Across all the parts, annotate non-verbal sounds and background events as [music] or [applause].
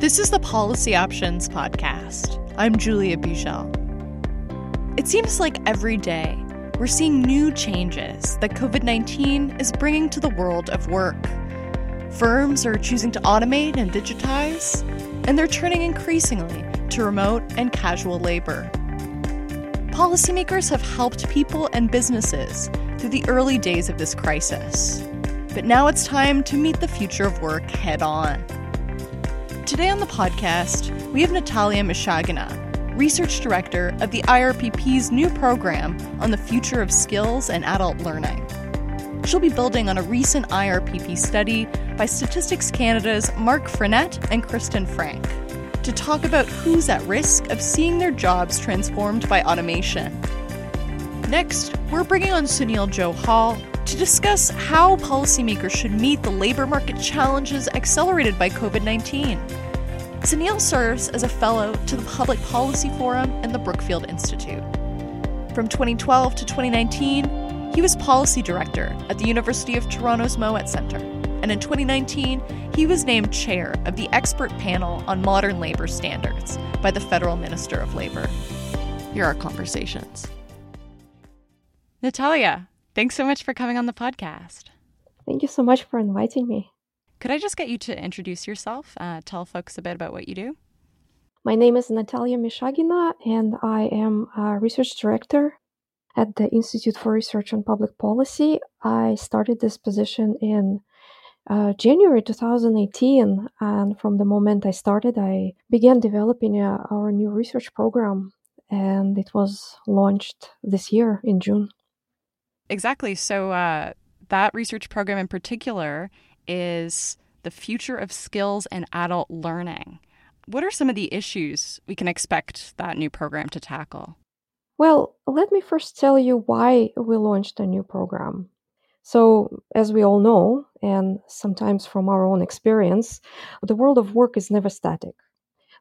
This is the Policy Options Podcast. I'm Julia Buchel. It seems like every day we're seeing new changes that COVID 19 is bringing to the world of work. Firms are choosing to automate and digitize, and they're turning increasingly to remote and casual labor. Policymakers have helped people and businesses through the early days of this crisis. But now it's time to meet the future of work head on. Today on the podcast, we have Natalia Mishagina, Research Director of the IRPP's new program on the future of skills and adult learning. She'll be building on a recent IRPP study by Statistics Canada's Mark Frenette and Kristen Frank to talk about who's at risk of seeing their jobs transformed by automation. Next, we're bringing on Sunil Johal to discuss how policymakers should meet the labor market challenges accelerated by COVID 19. Sunil serves as a fellow to the Public Policy Forum and the Brookfield Institute. From 2012 to 2019, he was policy director at the University of Toronto's Mowat Centre, and in 2019, he was named chair of the expert panel on modern labor standards by the Federal Minister of Labor. Here are conversations. Natalia, Thanks so much for coming on the podcast. Thank you so much for inviting me. Could I just get you to introduce yourself? Uh, tell folks a bit about what you do. My name is Natalia Mishagina, and I am a research director at the Institute for Research on Public Policy. I started this position in uh, January 2018, and from the moment I started, I began developing uh, our new research program, and it was launched this year in June. Exactly. So uh, that research program in particular is the future of skills and adult learning. What are some of the issues we can expect that new program to tackle? Well, let me first tell you why we launched a new program. So, as we all know, and sometimes from our own experience, the world of work is never static.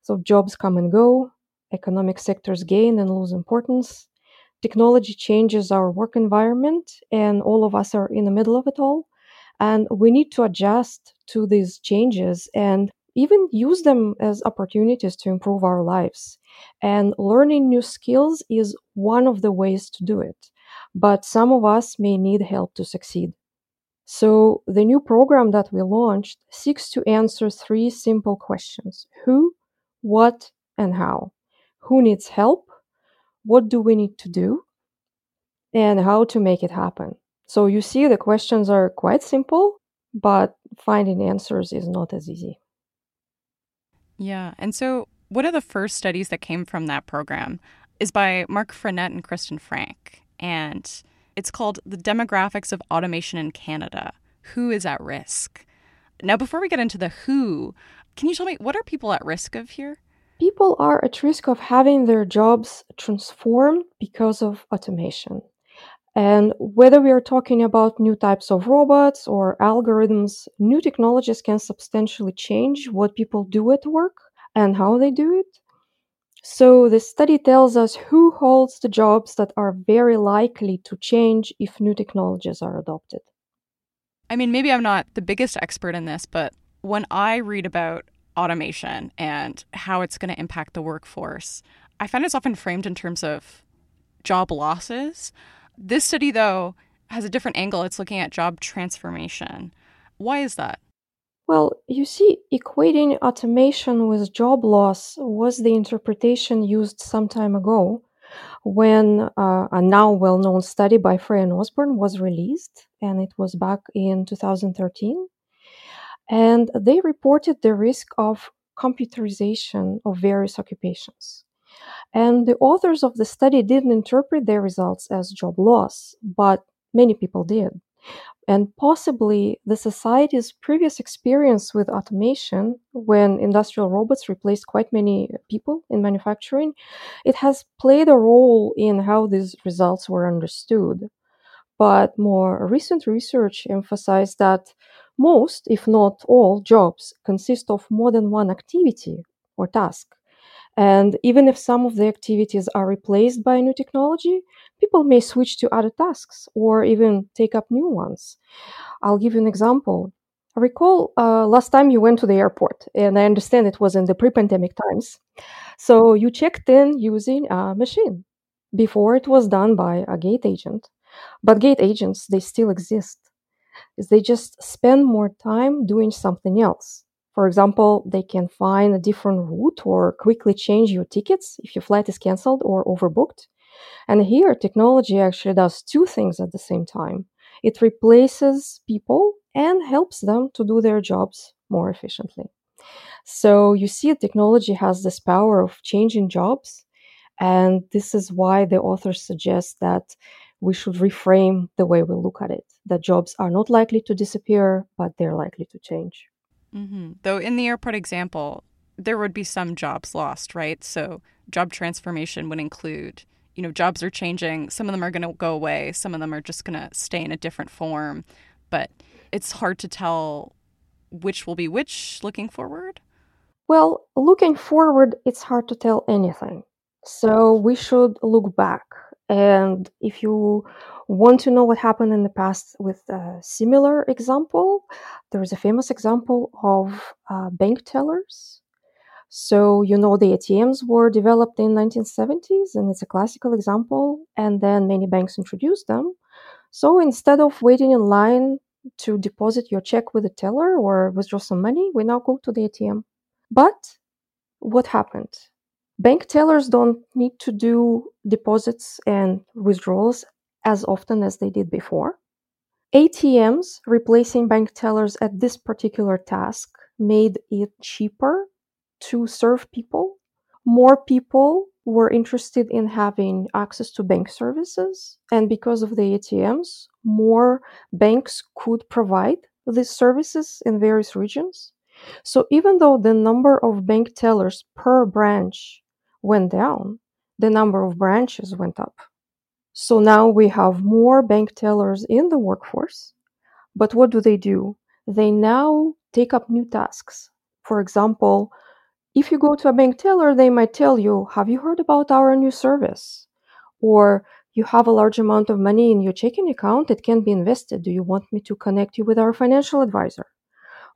So, jobs come and go, economic sectors gain and lose importance, technology changes our work environment and all of us are in the middle of it all. And we need to adjust to these changes and even use them as opportunities to improve our lives. And learning new skills is one of the ways to do it but some of us may need help to succeed. So the new program that we launched seeks to answer three simple questions. Who what and how? Who needs help what do we need to do and how to make it happen. So you see, the questions are quite simple, but finding answers is not as easy. Yeah. And so, one of the first studies that came from that program is by Mark Frenette and Kristen Frank. And it's called The Demographics of Automation in Canada Who is at Risk? Now, before we get into the who, can you tell me what are people at risk of here? People are at risk of having their jobs transformed because of automation. And whether we are talking about new types of robots or algorithms, new technologies can substantially change what people do at work and how they do it. So, the study tells us who holds the jobs that are very likely to change if new technologies are adopted. I mean, maybe I'm not the biggest expert in this, but when I read about automation and how it's going to impact the workforce, I find it's often framed in terms of job losses. This study, though, has a different angle. It's looking at job transformation. Why is that? Well, you see, equating automation with job loss was the interpretation used some time ago when uh, a now well known study by Frey and Osborne was released, and it was back in 2013. And they reported the risk of computerization of various occupations. And the authors of the study didn't interpret their results as job loss, but many people did. And possibly the society's previous experience with automation, when industrial robots replaced quite many people in manufacturing, it has played a role in how these results were understood. But more recent research emphasized that most, if not all, jobs consist of more than one activity or task. And even if some of the activities are replaced by new technology, people may switch to other tasks or even take up new ones. I'll give you an example. I recall uh, last time you went to the airport, and I understand it was in the pre pandemic times. So you checked in using a machine. Before it was done by a gate agent. But gate agents, they still exist. Is they just spend more time doing something else. For example, they can find a different route or quickly change your tickets if your flight is canceled or overbooked. And here, technology actually does two things at the same time it replaces people and helps them to do their jobs more efficiently. So you see, technology has this power of changing jobs. And this is why the authors suggest that we should reframe the way we look at it that jobs are not likely to disappear, but they're likely to change. Mm-hmm. Though, in the airport example, there would be some jobs lost, right? So, job transformation would include, you know, jobs are changing. Some of them are going to go away, some of them are just going to stay in a different form. But it's hard to tell which will be which looking forward. Well, looking forward, it's hard to tell anything. So, we should look back. And if you want to know what happened in the past with a similar example, there is a famous example of uh, bank tellers. So you know the ATMs were developed in 1970s, and it's a classical example. And then many banks introduced them. So instead of waiting in line to deposit your check with a teller or withdraw some money, we now go to the ATM. But what happened? Bank tellers don't need to do deposits and withdrawals as often as they did before. ATMs replacing bank tellers at this particular task made it cheaper to serve people. More people were interested in having access to bank services, and because of the ATMs, more banks could provide these services in various regions. So, even though the number of bank tellers per branch went down, the number of branches went up. So now we have more bank tellers in the workforce. But what do they do? They now take up new tasks. For example, if you go to a bank teller, they might tell you, Have you heard about our new service? Or you have a large amount of money in your checking account, it can be invested. Do you want me to connect you with our financial advisor?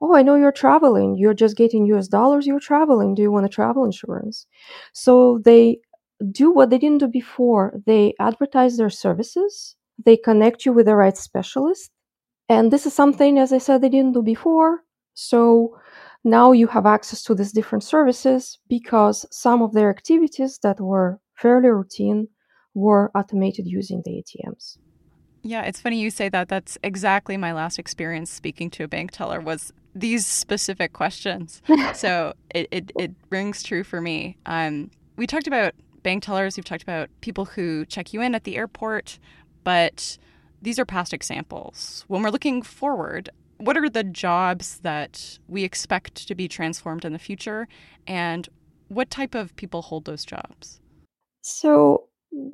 Oh, I know you're traveling. You're just getting US dollars. You're traveling. Do you want a travel insurance? So they do what they didn't do before. They advertise their services, they connect you with the right specialist. And this is something, as I said, they didn't do before. So now you have access to these different services because some of their activities that were fairly routine were automated using the ATMs. Yeah, it's funny you say that. That's exactly my last experience speaking to a bank teller was these specific questions. [laughs] so it, it, it rings true for me. Um, we talked about bank tellers, we've talked about people who check you in at the airport, but these are past examples. When we're looking forward, what are the jobs that we expect to be transformed in the future, and what type of people hold those jobs? So,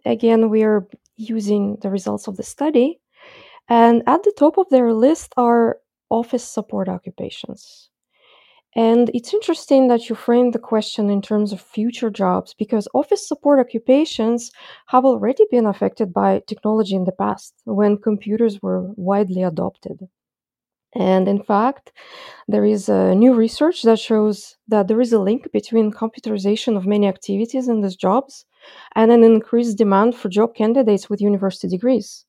again, we are using the results of the study, and at the top of their list are office support occupations. And it's interesting that you framed the question in terms of future jobs because office support occupations have already been affected by technology in the past when computers were widely adopted. And in fact, there is a new research that shows that there is a link between computerization of many activities in these jobs and an increased demand for job candidates with university degrees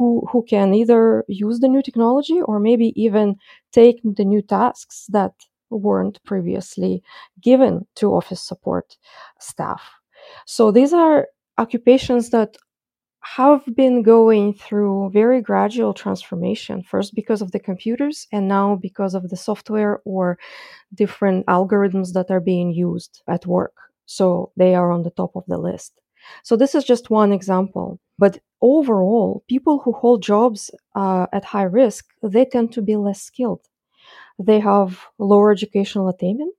who, who can either use the new technology or maybe even take the new tasks that weren't previously given to office support staff. So these are occupations that have been going through very gradual transformation, first because of the computers, and now because of the software or different algorithms that are being used at work. So they are on the top of the list. So this is just one example. But overall, people who hold jobs uh, at high risk, they tend to be less skilled. They have lower educational attainment,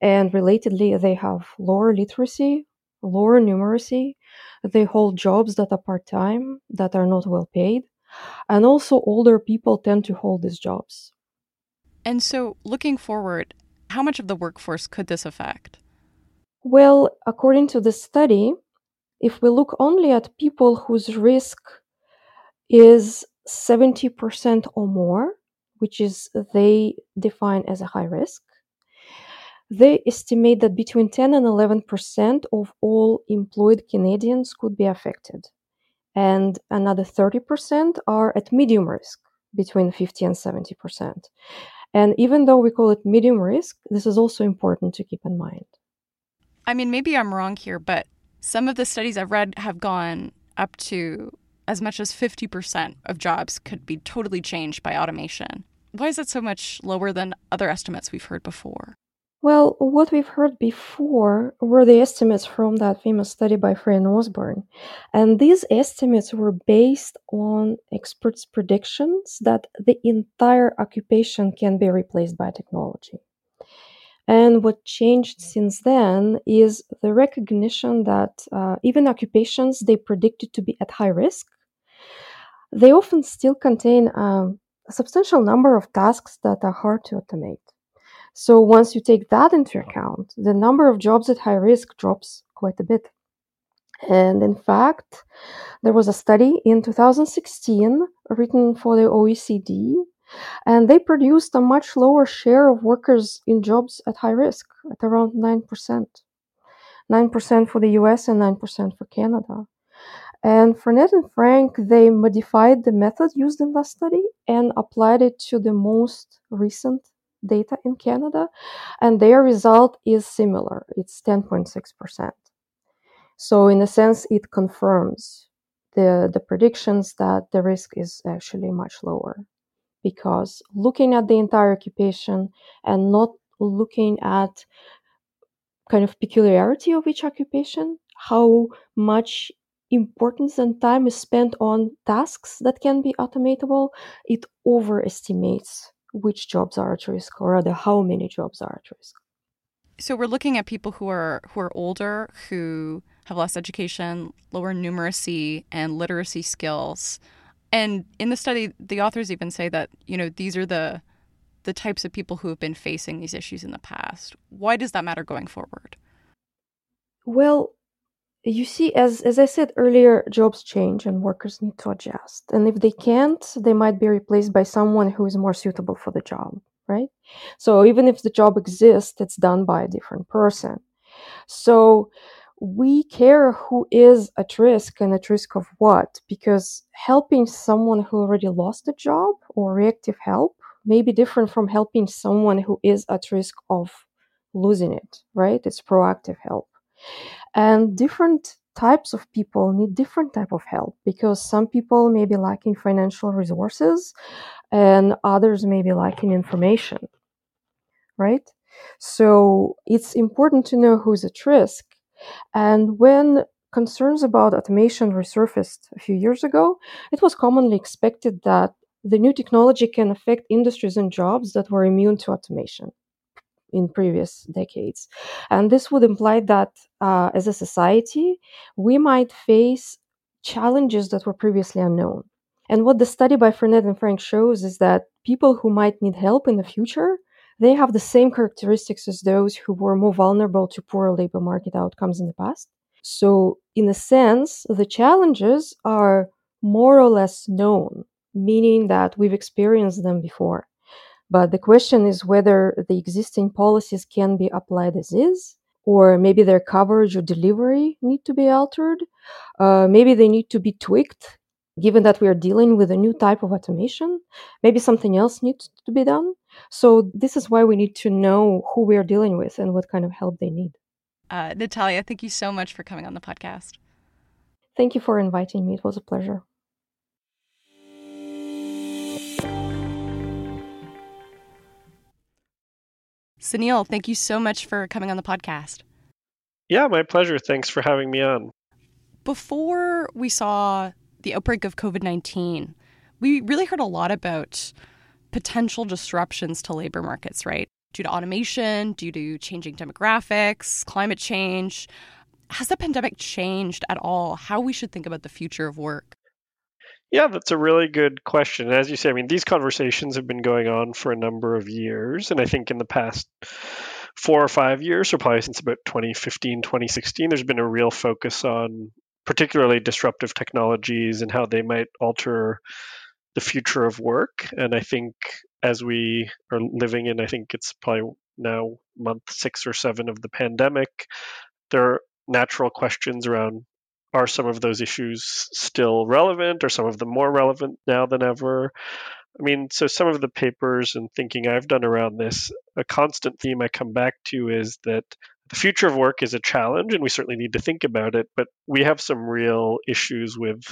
and relatedly, they have lower literacy, lower numeracy. They hold jobs that are part time, that are not well paid. And also, older people tend to hold these jobs. And so, looking forward, how much of the workforce could this affect? Well, according to the study, if we look only at people whose risk is 70% or more, which is they define as a high risk. They estimate that between 10 and 11% of all employed Canadians could be affected. And another 30% are at medium risk, between 50 and 70%. And even though we call it medium risk, this is also important to keep in mind. I mean, maybe I'm wrong here, but some of the studies I've read have gone up to as much as 50% of jobs could be totally changed by automation. Why is that so much lower than other estimates we've heard before? Well, what we've heard before were the estimates from that famous study by Frey Osborne. And these estimates were based on experts' predictions that the entire occupation can be replaced by technology. And what changed since then is the recognition that uh, even occupations they predicted to be at high risk, they often still contain um, a substantial number of tasks that are hard to automate. So once you take that into account, the number of jobs at high risk drops quite a bit. And in fact, there was a study in 2016 written for the OECD, and they produced a much lower share of workers in jobs at high risk, at around 9%. 9% for the US and 9% for Canada. And Frenette and Frank, they modified the method used in that study and applied it to the most recent data in Canada, and their result is similar. It's 10.6%. So, in a sense, it confirms the, the predictions that the risk is actually much lower because looking at the entire occupation and not looking at kind of peculiarity of each occupation, how much importance and time is spent on tasks that can be automatable, it overestimates which jobs are at risk, or rather, how many jobs are at risk. So we're looking at people who are who are older, who have less education, lower numeracy and literacy skills. And in the study, the authors even say that you know these are the the types of people who have been facing these issues in the past. Why does that matter going forward? Well, you see, as, as I said earlier, jobs change and workers need to adjust. And if they can't, they might be replaced by someone who is more suitable for the job, right? So even if the job exists, it's done by a different person. So we care who is at risk and at risk of what, because helping someone who already lost a job or reactive help may be different from helping someone who is at risk of losing it, right? It's proactive help and different types of people need different type of help because some people may be lacking financial resources and others may be lacking information right so it's important to know who's at risk and when concerns about automation resurfaced a few years ago it was commonly expected that the new technology can affect industries and jobs that were immune to automation in previous decades. And this would imply that uh, as a society, we might face challenges that were previously unknown. And what the study by Frenette and Frank shows is that people who might need help in the future, they have the same characteristics as those who were more vulnerable to poor labor market outcomes in the past. So, in a sense, the challenges are more or less known, meaning that we've experienced them before. But the question is whether the existing policies can be applied as is, or maybe their coverage or delivery need to be altered. Uh, maybe they need to be tweaked, given that we are dealing with a new type of automation. Maybe something else needs to be done. So, this is why we need to know who we are dealing with and what kind of help they need. Uh, Natalia, thank you so much for coming on the podcast. Thank you for inviting me. It was a pleasure. Sunil, thank you so much for coming on the podcast. Yeah, my pleasure. Thanks for having me on. Before we saw the outbreak of COVID 19, we really heard a lot about potential disruptions to labor markets, right? Due to automation, due to changing demographics, climate change. Has the pandemic changed at all how we should think about the future of work? Yeah, that's a really good question. As you say, I mean, these conversations have been going on for a number of years. And I think in the past four or five years, or probably since about 2015, 2016, there's been a real focus on particularly disruptive technologies and how they might alter the future of work. And I think as we are living in, I think it's probably now month six or seven of the pandemic, there are natural questions around are some of those issues still relevant? Are some of them more relevant now than ever? I mean, so some of the papers and thinking I've done around this, a constant theme I come back to is that the future of work is a challenge and we certainly need to think about it, but we have some real issues with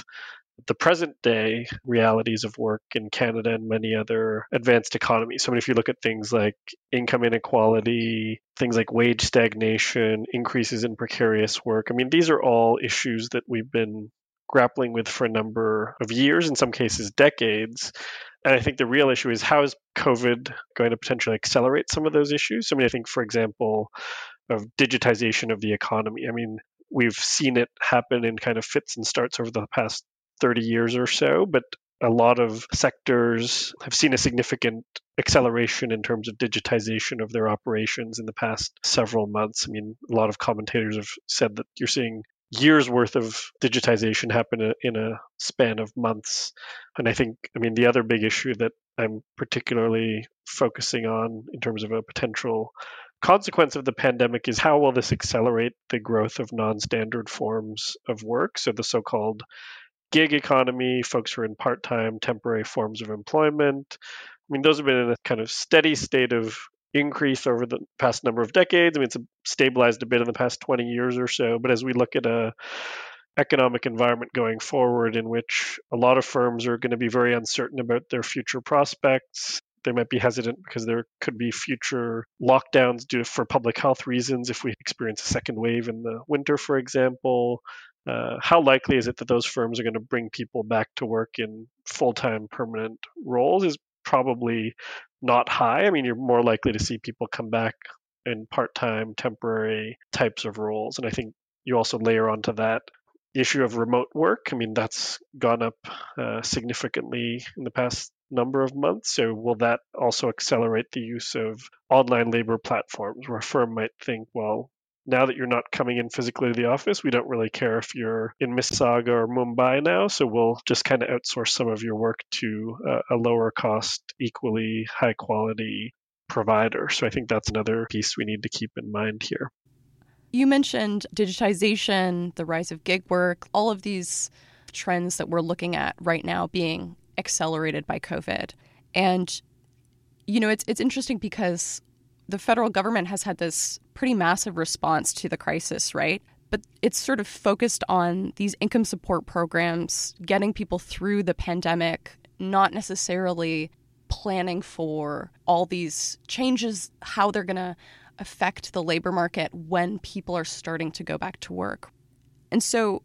the present day realities of work in Canada and many other advanced economies. So, I mean, if you look at things like income inequality, things like wage stagnation, increases in precarious work, I mean, these are all issues that we've been grappling with for a number of years, in some cases, decades. And I think the real issue is how is COVID going to potentially accelerate some of those issues? I mean, I think, for example, of digitization of the economy. I mean, we've seen it happen in kind of fits and starts over the past 30 years or so, but a lot of sectors have seen a significant acceleration in terms of digitization of their operations in the past several months. I mean, a lot of commentators have said that you're seeing years worth of digitization happen in a span of months. And I think, I mean, the other big issue that I'm particularly focusing on in terms of a potential consequence of the pandemic is how will this accelerate the growth of non-standard forms of work so the so-called gig economy, folks who are in part time, temporary forms of employment. I mean, those have been in a kind of steady state of increase over the past number of decades. I mean, it's stabilized a bit in the past 20 years or so. But as we look at a economic environment going forward in which a lot of firms are going to be very uncertain about their future prospects. They might be hesitant because there could be future lockdowns due for public health reasons if we experience a second wave in the winter, for example uh, how likely is it that those firms are going to bring people back to work in full-time permanent roles is probably not high. I mean, you're more likely to see people come back in part-time, temporary types of roles, and I think you also layer onto that issue of remote work. I mean, that's gone up uh, significantly in the past number of months. So, will that also accelerate the use of online labor platforms where a firm might think, well, now that you're not coming in physically to the office, we don't really care if you're in Mississauga or Mumbai now. So we'll just kind of outsource some of your work to a, a lower cost, equally high quality provider. So I think that's another piece we need to keep in mind here. You mentioned digitization, the rise of gig work, all of these trends that we're looking at right now being accelerated by COVID. And you know, it's it's interesting because the federal government has had this pretty massive response to the crisis, right? But it's sort of focused on these income support programs, getting people through the pandemic, not necessarily planning for all these changes, how they're going to affect the labor market when people are starting to go back to work. And so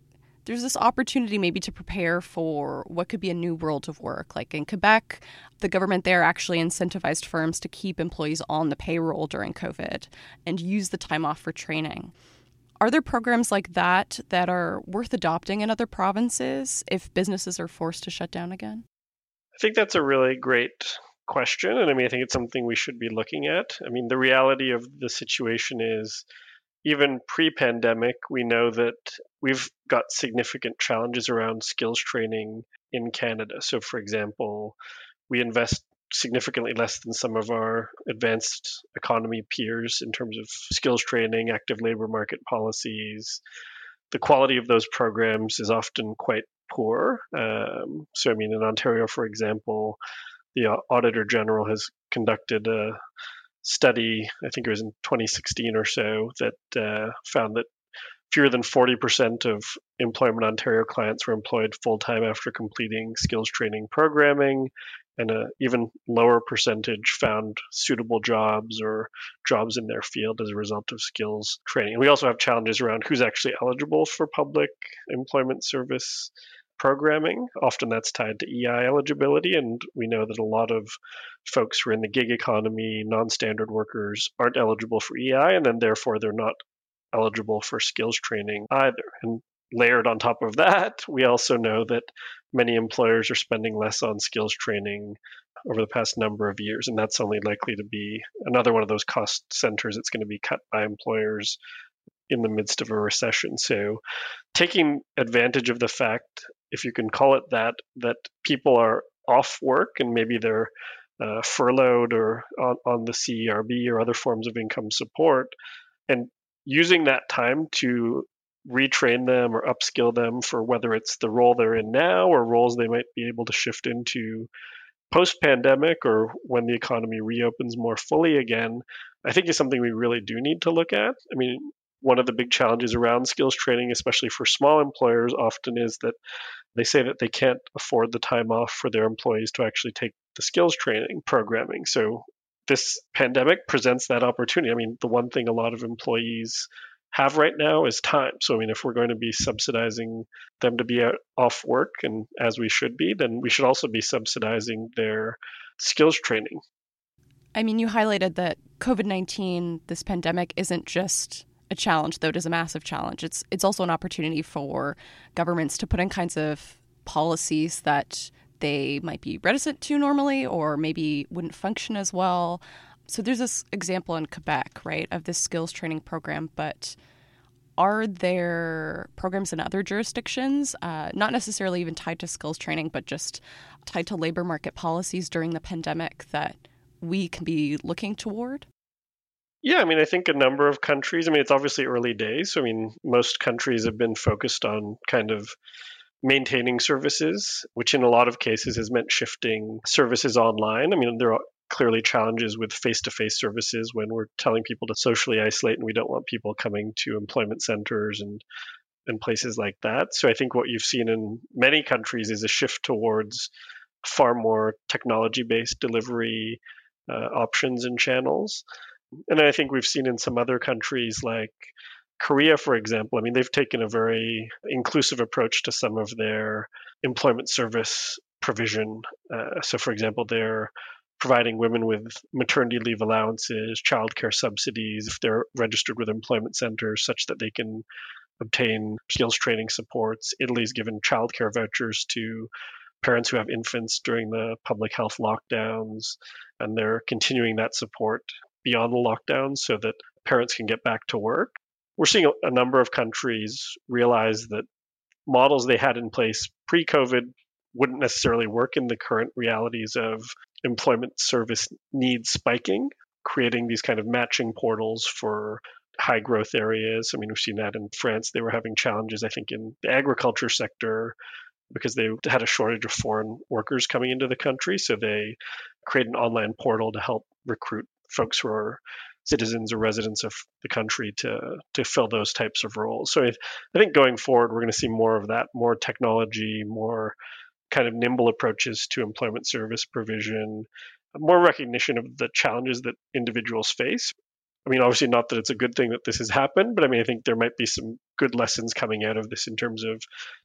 there's this opportunity maybe to prepare for what could be a new world of work. Like in Quebec, the government there actually incentivized firms to keep employees on the payroll during COVID and use the time off for training. Are there programs like that that are worth adopting in other provinces if businesses are forced to shut down again? I think that's a really great question. And I mean, I think it's something we should be looking at. I mean, the reality of the situation is even pre pandemic, we know that we've got significant challenges around skills training in Canada. So, for example, we invest significantly less than some of our advanced economy peers in terms of skills training, active labor market policies. The quality of those programs is often quite poor. Um, so, I mean, in Ontario, for example, the Auditor General has conducted a study, I think it was in 2016 or so, that uh, found that fewer than 40% of Employment Ontario clients were employed full time after completing skills training programming, and an even lower percentage found suitable jobs or jobs in their field as a result of skills training. And we also have challenges around who's actually eligible for public employment service programming. Often that's tied to EI eligibility, and we know that a lot of folks who are in the gig economy, non standard workers, aren't eligible for EI, and then therefore they're not eligible for skills training either. And layered on top of that, we also know that many employers are spending less on skills training over the past number of years, and that's only likely to be another one of those cost centers that's going to be cut by employers in the midst of a recession. So, taking advantage of the fact if you can call it that, that people are off work and maybe they're uh, furloughed or on, on the CERB or other forms of income support, and using that time to retrain them or upskill them for whether it's the role they're in now or roles they might be able to shift into post pandemic or when the economy reopens more fully again, I think is something we really do need to look at. I mean, one of the big challenges around skills training, especially for small employers, often is that they say that they can't afford the time off for their employees to actually take the skills training programming. So this pandemic presents that opportunity. I mean, the one thing a lot of employees have right now is time. So, I mean, if we're going to be subsidizing them to be off work, and as we should be, then we should also be subsidizing their skills training. I mean, you highlighted that COVID 19, this pandemic, isn't just a challenge, though it is a massive challenge. It's, it's also an opportunity for governments to put in kinds of policies that they might be reticent to normally or maybe wouldn't function as well. So there's this example in Quebec, right, of this skills training program, but are there programs in other jurisdictions, uh, not necessarily even tied to skills training, but just tied to labor market policies during the pandemic that we can be looking toward? Yeah, I mean, I think a number of countries, I mean, it's obviously early days. So, I mean, most countries have been focused on kind of maintaining services, which in a lot of cases has meant shifting services online. I mean, there are clearly challenges with face-to-face services when we're telling people to socially isolate and we don't want people coming to employment centers and and places like that. So I think what you've seen in many countries is a shift towards far more technology-based delivery uh, options and channels. And I think we've seen in some other countries like Korea, for example, I mean, they've taken a very inclusive approach to some of their employment service provision. Uh, so, for example, they're providing women with maternity leave allowances, childcare subsidies if they're registered with employment centers, such that they can obtain skills training supports. Italy's given childcare vouchers to parents who have infants during the public health lockdowns, and they're continuing that support beyond the lockdowns so that parents can get back to work. We're seeing a, a number of countries realize that models they had in place pre COVID wouldn't necessarily work in the current realities of employment service needs spiking, creating these kind of matching portals for high growth areas. I mean, we've seen that in France. They were having challenges, I think, in the agriculture sector because they had a shortage of foreign workers coming into the country. So they created an online portal to help recruit folks who are citizens or residents of the country to to fill those types of roles. So I, I think going forward, we're going to see more of that, more technology, more kind of nimble approaches to employment service provision, more recognition of the challenges that individuals face. I mean, obviously, not that it's a good thing that this has happened, but I mean, I think there might be some good lessons coming out of this in terms of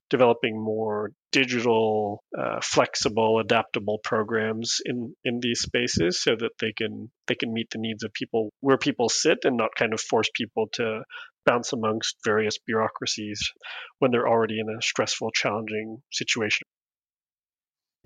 developing more digital, uh, flexible, adaptable programs in in these spaces, so that they can they can meet the needs of people where people sit, and not kind of force people to bounce amongst various bureaucracies when they're already in a stressful, challenging situation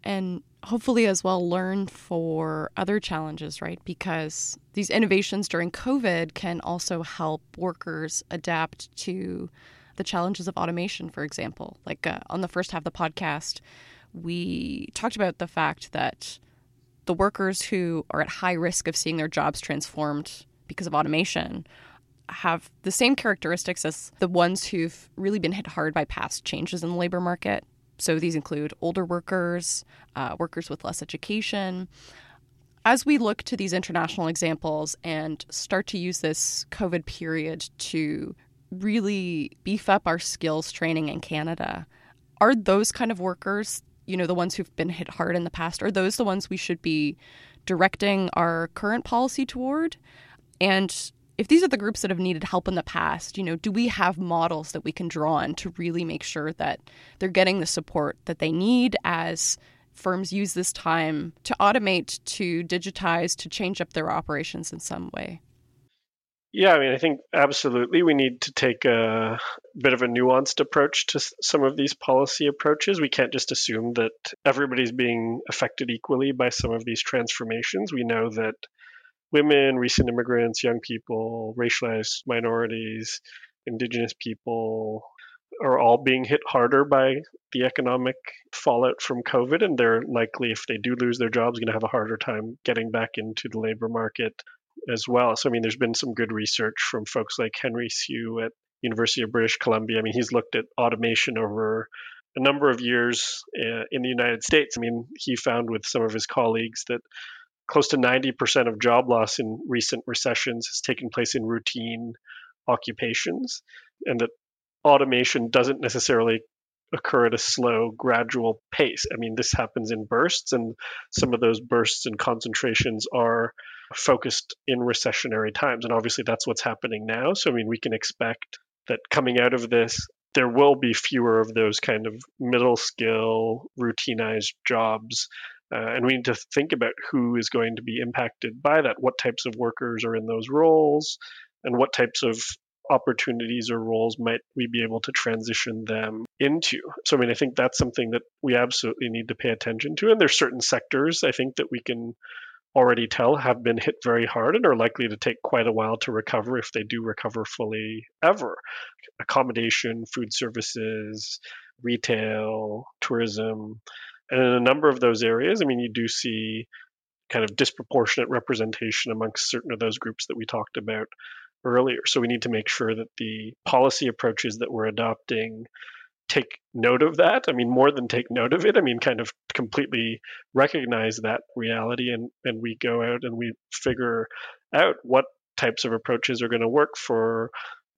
and hopefully as well learn for other challenges, right? Because these innovations during COVID can also help workers adapt to the challenges of automation, for example. Like uh, on the first half of the podcast, we talked about the fact that the workers who are at high risk of seeing their jobs transformed because of automation have the same characteristics as the ones who've really been hit hard by past changes in the labor market so these include older workers, uh, workers with less education. As we look to these international examples and start to use this COVID period to really beef up our skills training in Canada, are those kind of workers, you know, the ones who've been hit hard in the past, are those the ones we should be directing our current policy toward? And if these are the groups that have needed help in the past, you know, do we have models that we can draw on to really make sure that they're getting the support that they need as firms use this time to automate, to digitize, to change up their operations in some way? Yeah, I mean, I think absolutely we need to take a bit of a nuanced approach to some of these policy approaches. We can't just assume that everybody's being affected equally by some of these transformations. We know that women, recent immigrants, young people, racialized minorities, indigenous people, are all being hit harder by the economic fallout from COVID, and they're likely, if they do lose their jobs, going to have a harder time getting back into the labor market as well. So, I mean, there's been some good research from folks like Henry Siu at University of British Columbia. I mean, he's looked at automation over a number of years uh, in the United States. I mean, he found with some of his colleagues that close to 90% of job loss in recent recessions has taken place in routine occupations, and that automation doesn't necessarily occur at a slow, gradual pace. I mean, this happens in bursts, and some of those bursts and concentrations are focused in recessionary times. And obviously, that's what's happening now. So, I mean, we can expect that coming out of this, there will be fewer of those kind of middle skill, routinized jobs. Uh, and we need to think about who is going to be impacted by that. What types of workers are in those roles, and what types of opportunities or roles might we be able to transition them into? So, I mean, I think that's something that we absolutely need to pay attention to. And there's certain sectors I think that we can already tell have been hit very hard and are likely to take quite a while to recover if they do recover fully ever. Accommodation, food services, retail, tourism. And in a number of those areas, I mean, you do see kind of disproportionate representation amongst certain of those groups that we talked about earlier. So we need to make sure that the policy approaches that we're adopting take note of that. I mean, more than take note of it, I mean, kind of completely recognize that reality and, and we go out and we figure out what types of approaches are going to work for,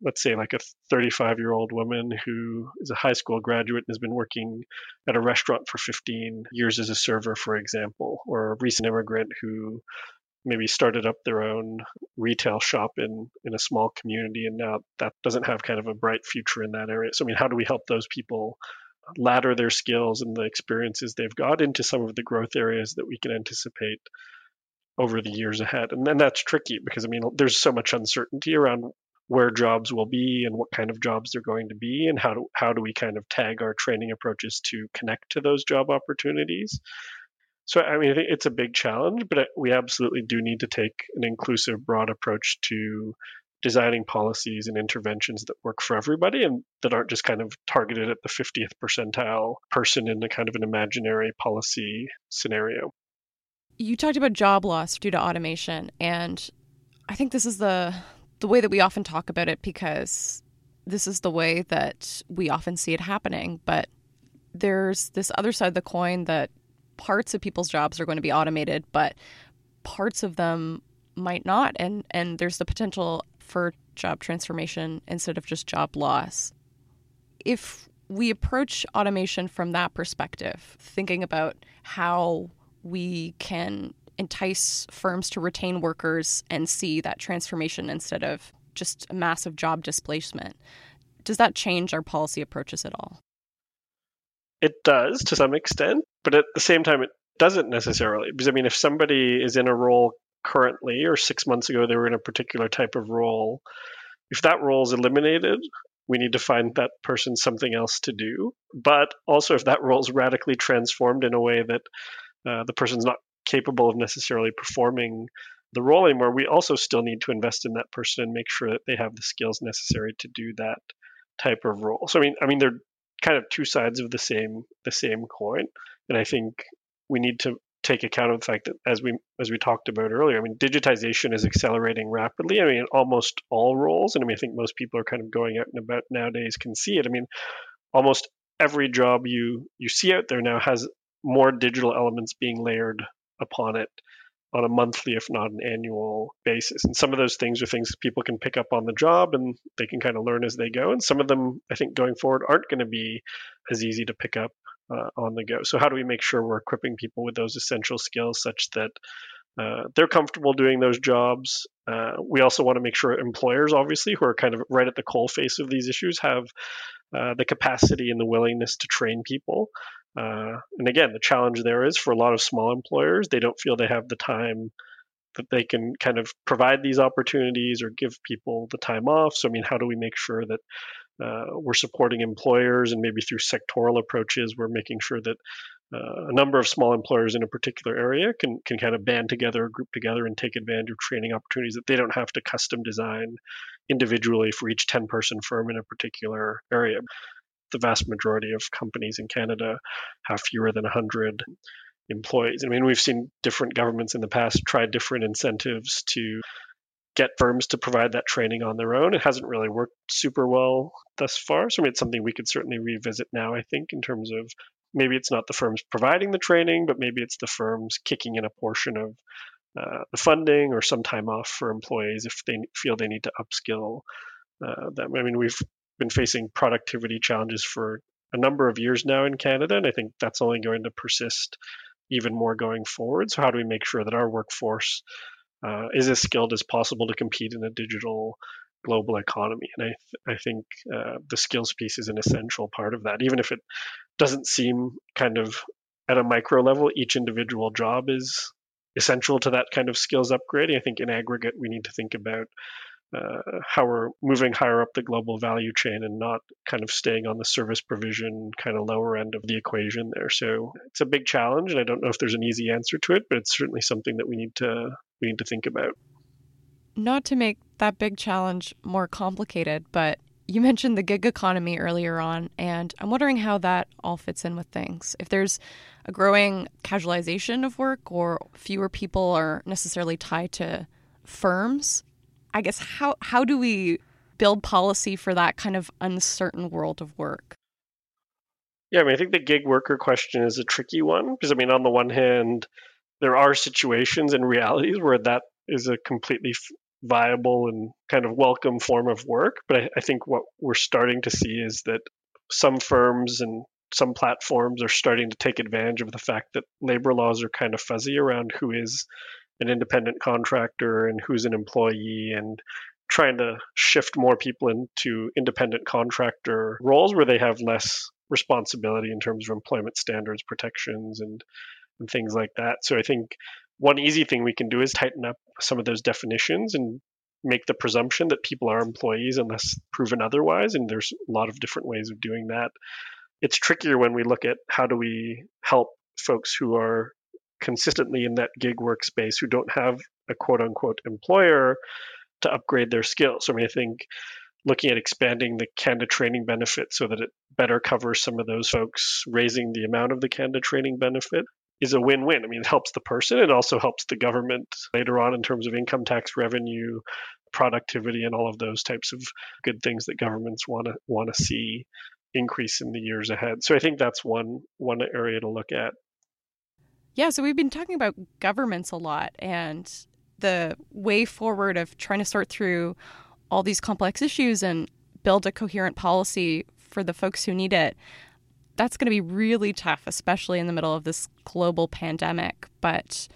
let's say, like a 35 year old woman who is a high school graduate and has been working at a restaurant for 15 years as a server, for example, or a recent immigrant who maybe started up their own retail shop in in a small community and now that doesn't have kind of a bright future in that area. So i mean how do we help those people ladder their skills and the experiences they've got into some of the growth areas that we can anticipate over the years ahead? And then that's tricky because i mean there's so much uncertainty around where jobs will be and what kind of jobs they're going to be and how do how do we kind of tag our training approaches to connect to those job opportunities so, I mean, I think it's a big challenge, but we absolutely do need to take an inclusive, broad approach to designing policies and interventions that work for everybody and that aren't just kind of targeted at the 50th percentile person in a kind of an imaginary policy scenario. You talked about job loss due to automation, and I think this is the the way that we often talk about it because this is the way that we often see it happening. But there's this other side of the coin that parts of people's jobs are going to be automated, but parts of them might not and and there's the potential for job transformation instead of just job loss. If we approach automation from that perspective, thinking about how we can entice firms to retain workers and see that transformation instead of just a massive job displacement. Does that change our policy approaches at all? It does to some extent, but at the same time, it doesn't necessarily. Because, I mean, if somebody is in a role currently, or six months ago they were in a particular type of role, if that role is eliminated, we need to find that person something else to do. But also, if that role is radically transformed in a way that uh, the person's not capable of necessarily performing the role anymore, we also still need to invest in that person and make sure that they have the skills necessary to do that type of role. So I mean, I mean, they're kind of two sides of the same the same coin. And I think we need to take account of the fact that as we as we talked about earlier, I mean digitization is accelerating rapidly. I mean almost all roles, and I mean I think most people are kind of going out and about nowadays can see it. I mean almost every job you you see out there now has more digital elements being layered upon it on a monthly, if not an annual basis. And some of those things are things people can pick up on the job and they can kind of learn as they go. And some of them, I think, going forward, aren't going to be as easy to pick up uh, on the go. So, how do we make sure we're equipping people with those essential skills such that uh, they're comfortable doing those jobs? Uh, we also want to make sure employers, obviously, who are kind of right at the coal face of these issues, have uh, the capacity and the willingness to train people. Uh, and again, the challenge there is for a lot of small employers, they don't feel they have the time that they can kind of provide these opportunities or give people the time off. So, I mean, how do we make sure that uh, we're supporting employers and maybe through sectoral approaches, we're making sure that uh, a number of small employers in a particular area can, can kind of band together, group together, and take advantage of training opportunities that they don't have to custom design individually for each 10 person firm in a particular area. The vast majority of companies in Canada have fewer than 100 employees. I mean, we've seen different governments in the past try different incentives to get firms to provide that training on their own. It hasn't really worked super well thus far. So I mean, it's something we could certainly revisit now, I think, in terms of maybe it's not the firms providing the training, but maybe it's the firms kicking in a portion of uh, the funding or some time off for employees if they feel they need to upskill uh, them. I mean, we've been facing productivity challenges for a number of years now in Canada, and I think that's only going to persist even more going forward. So, how do we make sure that our workforce uh, is as skilled as possible to compete in a digital global economy? And I, th- I think uh, the skills piece is an essential part of that, even if it doesn't seem kind of at a micro level, each individual job is essential to that kind of skills upgrading. I think in aggregate, we need to think about uh, how we're moving higher up the global value chain and not kind of staying on the service provision kind of lower end of the equation there. So it's a big challenge, and I don't know if there's an easy answer to it, but it's certainly something that we need to we need to think about. Not to make that big challenge more complicated, but you [laughs] mentioned the gig economy earlier on, and I'm wondering how that all fits in with things. If there's a growing casualization of work or fewer people are necessarily tied to firms, I guess how how do we build policy for that kind of uncertain world of work? Yeah, I mean, I think the gig worker question is a tricky one because I mean, on the one hand, there are situations and realities where that is a completely viable and kind of welcome form of work. But I, I think what we're starting to see is that some firms and some platforms are starting to take advantage of the fact that labor laws are kind of fuzzy around who is an independent contractor and who's an employee and trying to shift more people into independent contractor roles where they have less responsibility in terms of employment standards protections and and things like that. So i think one easy thing we can do is tighten up some of those definitions and make the presumption that people are employees unless proven otherwise and there's a lot of different ways of doing that. It's trickier when we look at how do we help folks who are consistently in that gig workspace who don't have a quote unquote employer to upgrade their skills. I mean, I think looking at expanding the Canada training benefit so that it better covers some of those folks, raising the amount of the Canada training benefit is a win win. I mean, it helps the person, it also helps the government later on in terms of income tax revenue, productivity, and all of those types of good things that governments want to want to see increase in the years ahead. So I think that's one one area to look at. Yeah, so we've been talking about governments a lot and the way forward of trying to sort through all these complex issues and build a coherent policy for the folks who need it. That's going to be really tough, especially in the middle of this global pandemic. But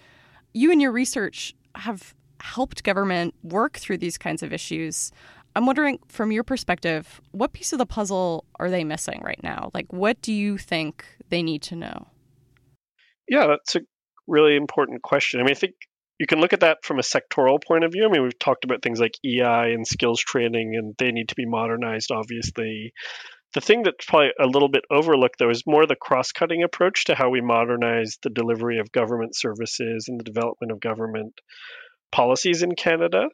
you and your research have helped government work through these kinds of issues. I'm wondering, from your perspective, what piece of the puzzle are they missing right now? Like, what do you think they need to know? Yeah, that's a really important question. I mean, I think you can look at that from a sectoral point of view. I mean, we've talked about things like EI and skills training, and they need to be modernized, obviously. The thing that's probably a little bit overlooked, though, is more the cross cutting approach to how we modernize the delivery of government services and the development of government policies in Canada.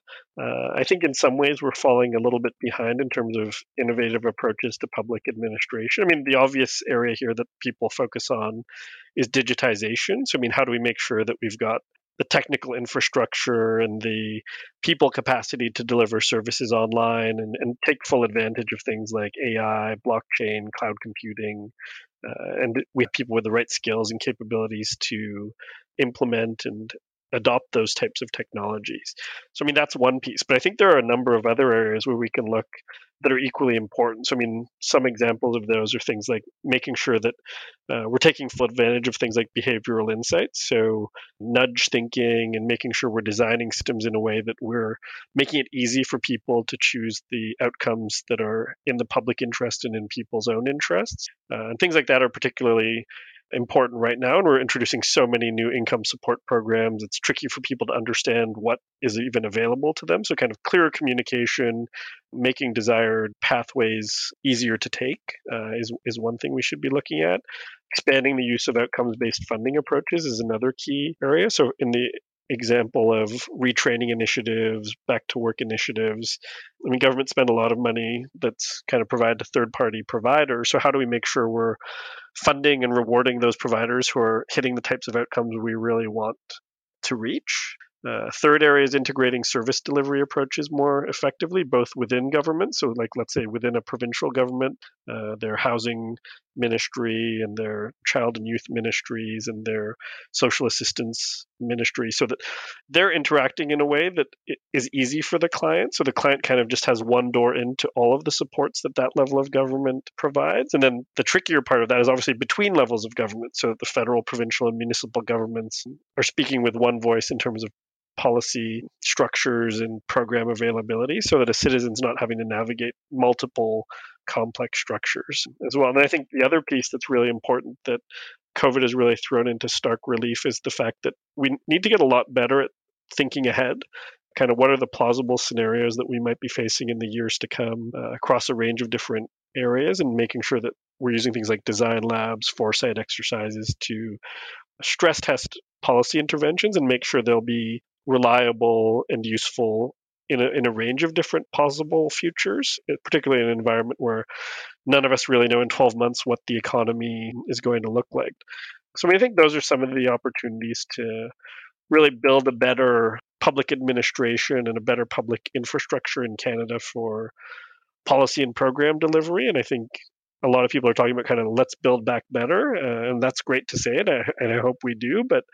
Uh, I think in some ways we're falling a little bit behind in terms of innovative approaches to public administration. I mean, the obvious area here that people focus on is digitization. So, I mean, how do we make sure that we've got the technical infrastructure and the people capacity to deliver services online and, and take full advantage of things like AI, blockchain, cloud computing, uh, and we have people with the right skills and capabilities to implement and adopt those types of technologies. So, I mean, that's one piece. But I think there are a number of other areas where we can look that are equally important. So, I mean, some examples of those are things like making sure that uh, we're taking full advantage of things like behavioral insights. So, nudge thinking and making sure we're designing systems in a way that we're making it easy for people to choose the outcomes that are in the public interest and in people's own interests. Uh, and things like that are particularly important right now and we're introducing so many new income support programs. It's tricky for people to understand what is even available to them so kind of clearer communication making desired pathways easier to take uh, is, is one thing we should be looking at. Expanding the use of outcomes based funding approaches is another key area. So in the example of retraining initiatives, back to work initiatives. I mean, government spend a lot of money that's kind of provided to third party providers. So, how do we make sure we're funding and rewarding those providers who are hitting the types of outcomes we really want to reach? Uh, third area is integrating service delivery approaches more effectively, both within government. So, like, let's say within a provincial government, uh, their housing ministry and their child and youth ministries and their social assistance ministry, so that they're interacting in a way that is easy for the client. So, the client kind of just has one door into all of the supports that that level of government provides. And then the trickier part of that is obviously between levels of government. So, that the federal, provincial, and municipal governments are speaking with one voice in terms of policy structures and program availability so that a citizen's not having to navigate multiple complex structures as well. And I think the other piece that's really important that COVID has really thrown into stark relief is the fact that we need to get a lot better at thinking ahead. Kind of what are the plausible scenarios that we might be facing in the years to come uh, across a range of different areas and making sure that we're using things like design labs, foresight exercises to stress test policy interventions and make sure they'll be reliable and useful in a, in a range of different possible futures, eh, particularly in an environment where none of us really know in 12 months what the economy is going to look like. So I think those are some of the opportunities to really build a better public administration and a better public infrastructure in Canada for policy and program delivery. And I think a lot of people are talking about kind of let's build back better, uh, and that's great to say it, and I hope we do. But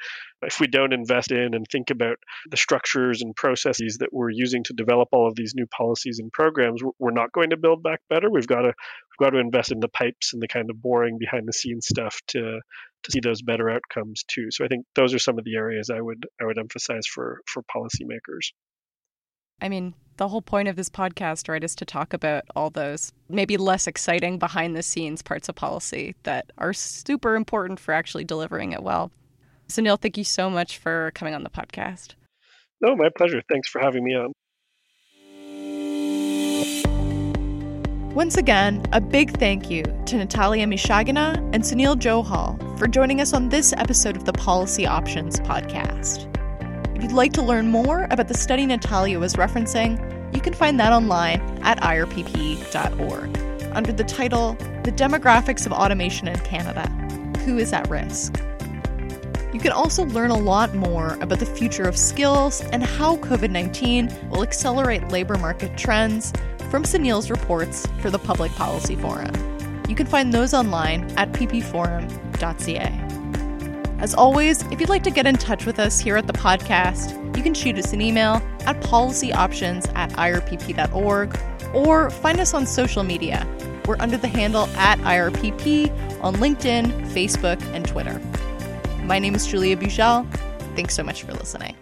if we don't invest in and think about the structures and processes that we're using to develop all of these new policies and programs, we're not going to build back better. We've got to we've got to invest in the pipes and the kind of boring behind the scenes stuff to to see those better outcomes too. So I think those are some of the areas I would I would emphasize for for policymakers. I mean, the whole point of this podcast, right, is to talk about all those maybe less exciting behind the scenes parts of policy that are super important for actually delivering it well. So, Neil, thank you so much for coming on the podcast. No, my pleasure. Thanks for having me on. Once again, a big thank you to Natalia Mishagina and Sunil Johal for joining us on this episode of the Policy Options podcast. If you'd like to learn more about the study Natalia was referencing, you can find that online at irpp.org under the title The Demographics of Automation in Canada Who is at Risk? You can also learn a lot more about the future of skills and how COVID 19 will accelerate labor market trends from Sunil's reports for the Public Policy Forum. You can find those online at ppforum.ca. As always, if you'd like to get in touch with us here at the podcast, you can shoot us an email at policyoptions at irpp.org or find us on social media. We're under the handle at IRPP on LinkedIn, Facebook, and Twitter. My name is Julia Bujal. Thanks so much for listening.